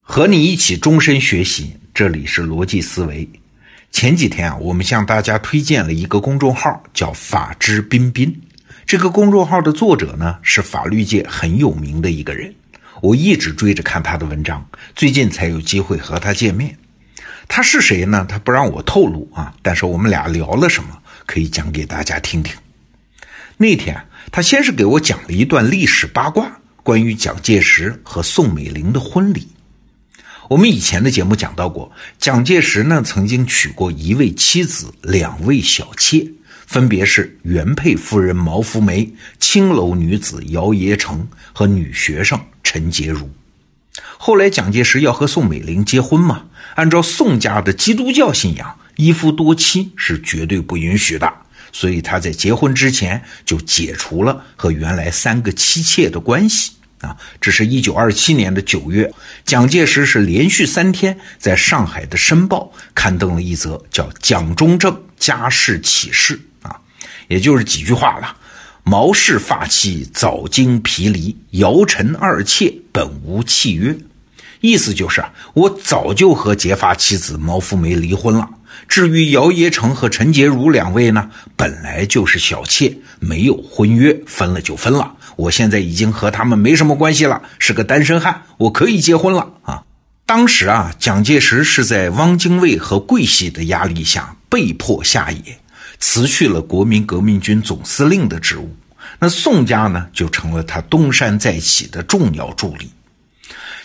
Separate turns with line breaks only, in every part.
和你一起终身学习，这里是逻辑思维。前几天啊，我们向大家推荐了一个公众号，叫“法之彬彬”。这个公众号的作者呢，是法律界很有名的一个人。我一直追着看他的文章，最近才有机会和他见面。他是谁呢？他不让我透露啊。但是我们俩聊了什么，可以讲给大家听听。那天他先是给我讲了一段历史八卦，关于蒋介石和宋美龄的婚礼。我们以前的节目讲到过，蒋介石呢曾经娶过一位妻子，两位小妾，分别是原配夫人毛福梅、青楼女子姚冶成和女学生陈洁如。后来蒋介石要和宋美龄结婚嘛，按照宋家的基督教信仰，一夫多妻是绝对不允许的，所以他在结婚之前就解除了和原来三个妻妾的关系。啊，这是一九二七年的九月，蒋介石是连续三天在上海的《申报》刊登了一则叫《蒋中正家事启事》啊，也就是几句话了：毛氏发妻早经毗离，姚陈二妾本无契约。意思就是啊我早就和结发妻子毛福梅离婚了。至于姚爷成和陈洁如两位呢，本来就是小妾，没有婚约，分了就分了。我现在已经和他们没什么关系了，是个单身汉，我可以结婚了啊！当时啊，蒋介石是在汪精卫和桂系的压力下被迫下野，辞去了国民革命军总司令的职务。那宋家呢，就成了他东山再起的重要助力。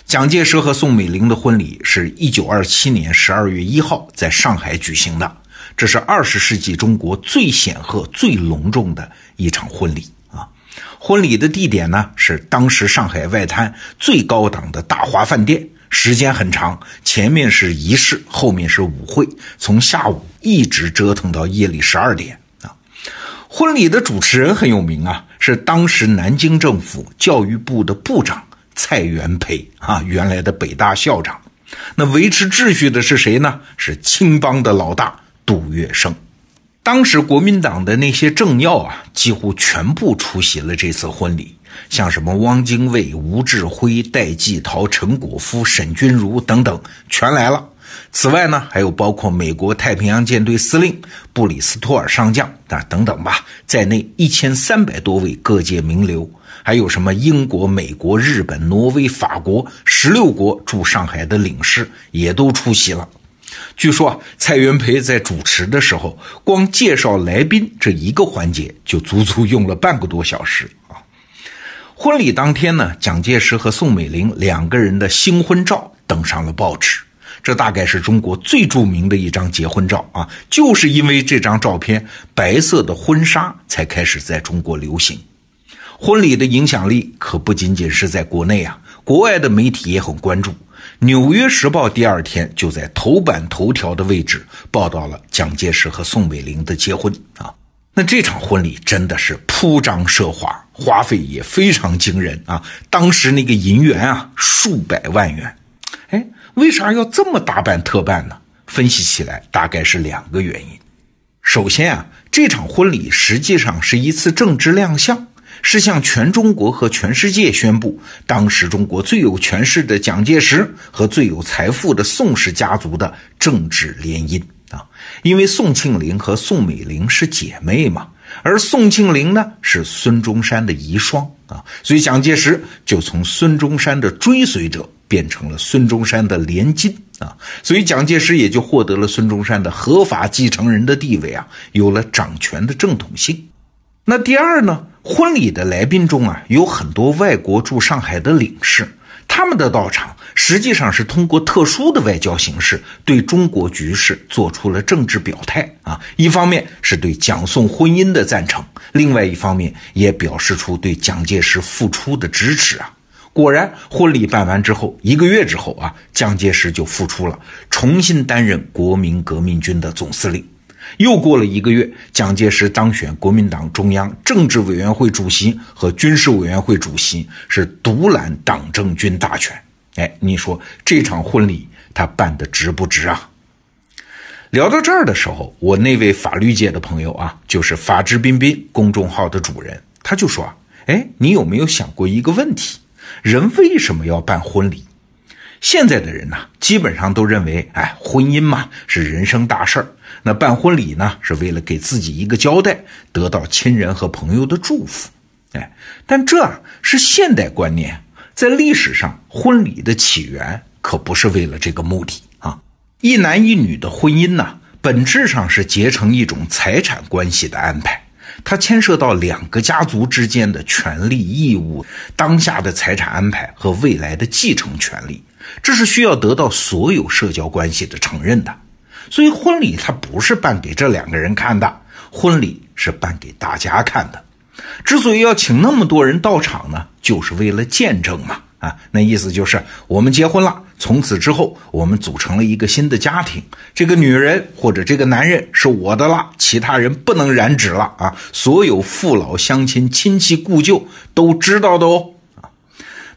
蒋介石和宋美龄的婚礼是一九二七年十二月一号在上海举行的，这是二十世纪中国最显赫、最隆重的一场婚礼啊！婚礼的地点呢是当时上海外滩最高档的大华饭店，时间很长，前面是仪式，后面是舞会，从下午一直折腾到夜里十二点啊！婚礼的主持人很有名啊，是当时南京政府教育部的部长。蔡元培啊，原来的北大校长，那维持秩序的是谁呢？是青帮的老大杜月笙。当时国民党的那些政要啊，几乎全部出席了这次婚礼，像什么汪精卫、吴志辉、戴季陶、陈果夫、沈钧儒等等，全来了。此外呢，还有包括美国太平洋舰队司令布里斯托尔上将啊等等吧，在内一千三百多位各界名流。还有什么英国、美国、日本、挪威、法国十六国驻上海的领事也都出席了。据说啊，蔡元培在主持的时候，光介绍来宾这一个环节就足足用了半个多小时啊。婚礼当天呢，蒋介石和宋美龄两个人的新婚照登上了报纸，这大概是中国最著名的一张结婚照啊。就是因为这张照片，白色的婚纱才开始在中国流行。婚礼的影响力可不仅仅是在国内啊，国外的媒体也很关注。《纽约时报》第二天就在头版头条的位置报道了蒋介石和宋美龄的结婚啊。那这场婚礼真的是铺张奢华，花费也非常惊人啊。当时那个银元啊，数百万元。为啥要这么大办特办呢？分析起来大概是两个原因。首先啊，这场婚礼实际上是一次政治亮相。是向全中国和全世界宣布，当时中国最有权势的蒋介石和最有财富的宋氏家族的政治联姻啊！因为宋庆龄和宋美龄是姐妹嘛，而宋庆龄呢是孙中山的遗孀啊，所以蒋介石就从孙中山的追随者变成了孙中山的连襟啊，所以蒋介石也就获得了孙中山的合法继承人的地位啊，有了掌权的正统性。那第二呢？婚礼的来宾中啊，有很多外国驻上海的领事，他们的到场实际上是通过特殊的外交形式，对中国局势做出了政治表态啊。一方面是对蒋宋婚姻的赞成，另外一方面也表示出对蒋介石付出的支持啊。果然，婚礼办完之后，一个月之后啊，蒋介石就复出了，重新担任国民革命军的总司令。又过了一个月，蒋介石当选国民党中央政治委员会主席和军事委员会主席，是独揽党政军大权。哎，你说这场婚礼他办的值不值啊？聊到这儿的时候，我那位法律界的朋友啊，就是法治彬彬公众号的主人，他就说啊，哎，你有没有想过一个问题？人为什么要办婚礼？现在的人呢，基本上都认为，哎，婚姻嘛是人生大事儿，那办婚礼呢是为了给自己一个交代，得到亲人和朋友的祝福。哎，但这是现代观念，在历史上，婚礼的起源可不是为了这个目的啊。一男一女的婚姻呢，本质上是结成一种财产关系的安排。它牵涉到两个家族之间的权利义务、当下的财产安排和未来的继承权利，这是需要得到所有社交关系的承认的。所以，婚礼它不是办给这两个人看的，婚礼是办给大家看的。之所以要请那么多人到场呢，就是为了见证嘛。啊，那意思就是我们结婚了，从此之后我们组成了一个新的家庭。这个女人或者这个男人是我的了，其他人不能染指了啊！所有父老乡亲、亲戚故旧都知道的哦。啊，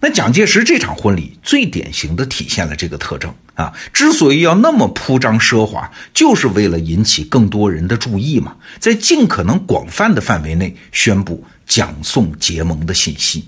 那蒋介石这场婚礼最典型的体现了这个特征啊。之所以要那么铺张奢华，就是为了引起更多人的注意嘛，在尽可能广泛的范围内宣布蒋宋结盟的信息。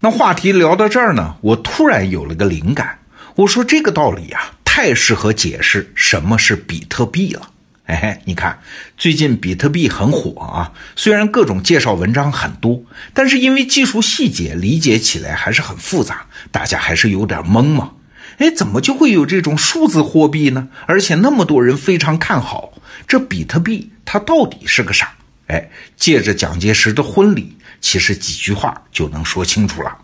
那话题聊到这儿呢，我突然有了个灵感。我说这个道理呀，太适合解释什么是比特币了。哎，你看，最近比特币很火啊，虽然各种介绍文章很多，但是因为技术细节理解起来还是很复杂，大家还是有点懵嘛。哎，怎么就会有这种数字货币呢？而且那么多人非常看好这比特币，它到底是个啥？哎，借着蒋介石的婚礼。其实几句话就能说清楚了。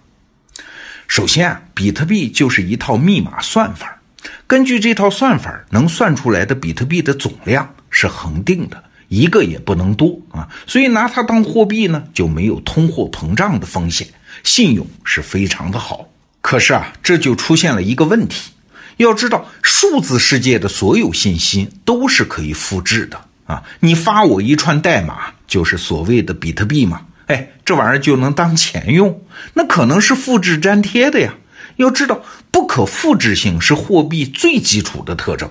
首先啊，比特币就是一套密码算法，根据这套算法，能算出来的比特币的总量是恒定的，一个也不能多啊。所以拿它当货币呢，就没有通货膨胀的风险，信用是非常的好。可是啊，这就出现了一个问题，要知道数字世界的所有信息都是可以复制的啊，你发我一串代码，就是所谓的比特币嘛。哎，这玩意儿就能当钱用？那可能是复制粘贴的呀。要知道，不可复制性是货币最基础的特征。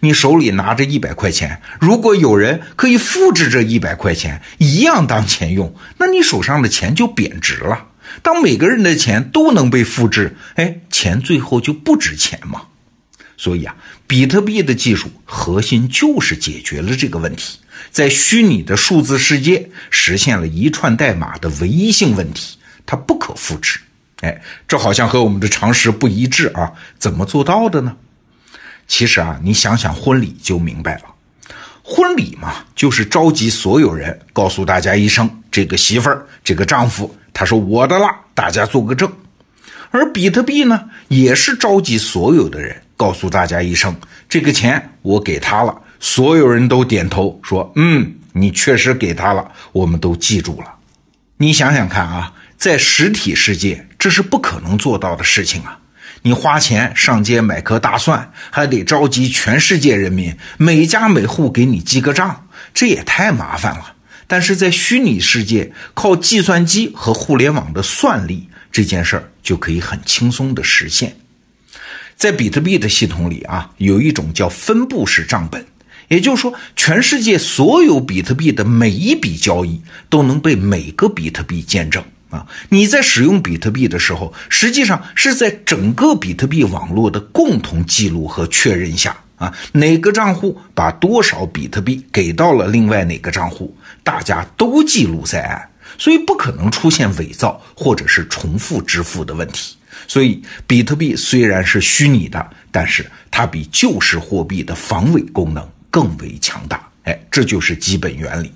你手里拿着一百块钱，如果有人可以复制这一百块钱，一样当钱用，那你手上的钱就贬值了。当每个人的钱都能被复制，哎，钱最后就不值钱嘛。所以啊，比特币的技术核心就是解决了这个问题。在虚拟的数字世界实现了一串代码的唯一性问题，它不可复制。哎，这好像和我们的常识不一致啊！怎么做到的呢？其实啊，你想想婚礼就明白了。婚礼嘛，就是召集所有人，告诉大家一声：这个媳妇儿，这个丈夫，他是我的了，大家做个证。而比特币呢，也是召集所有的人，告诉大家一声：这个钱我给他了。所有人都点头说：“嗯，你确实给他了，我们都记住了。”你想想看啊，在实体世界这是不可能做到的事情啊！你花钱上街买颗大蒜，还得召集全世界人民每家每户给你记个账，这也太麻烦了。但是在虚拟世界，靠计算机和互联网的算力，这件事儿就可以很轻松的实现。在比特币的系统里啊，有一种叫分布式账本。也就是说，全世界所有比特币的每一笔交易都能被每个比特币见证啊！你在使用比特币的时候，实际上是在整个比特币网络的共同记录和确认下啊，哪个账户把多少比特币给到了另外哪个账户，大家都记录在案，所以不可能出现伪造或者是重复支付的问题。所以，比特币虽然是虚拟的，但是它比旧式货币的防伪功能。更为强大，哎，这就是基本原理。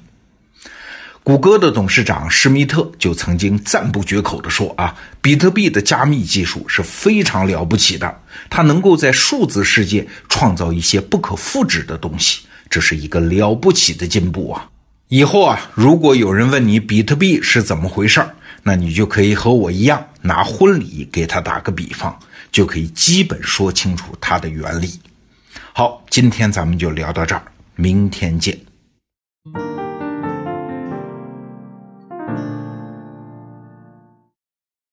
谷歌的董事长施密特就曾经赞不绝口地说：“啊，比特币的加密技术是非常了不起的，它能够在数字世界创造一些不可复制的东西，这是一个了不起的进步啊！以后啊，如果有人问你比特币是怎么回事儿，那你就可以和我一样，拿婚礼给他打个比方，就可以基本说清楚它的原理。”好，今天咱们就聊到这儿，明天见。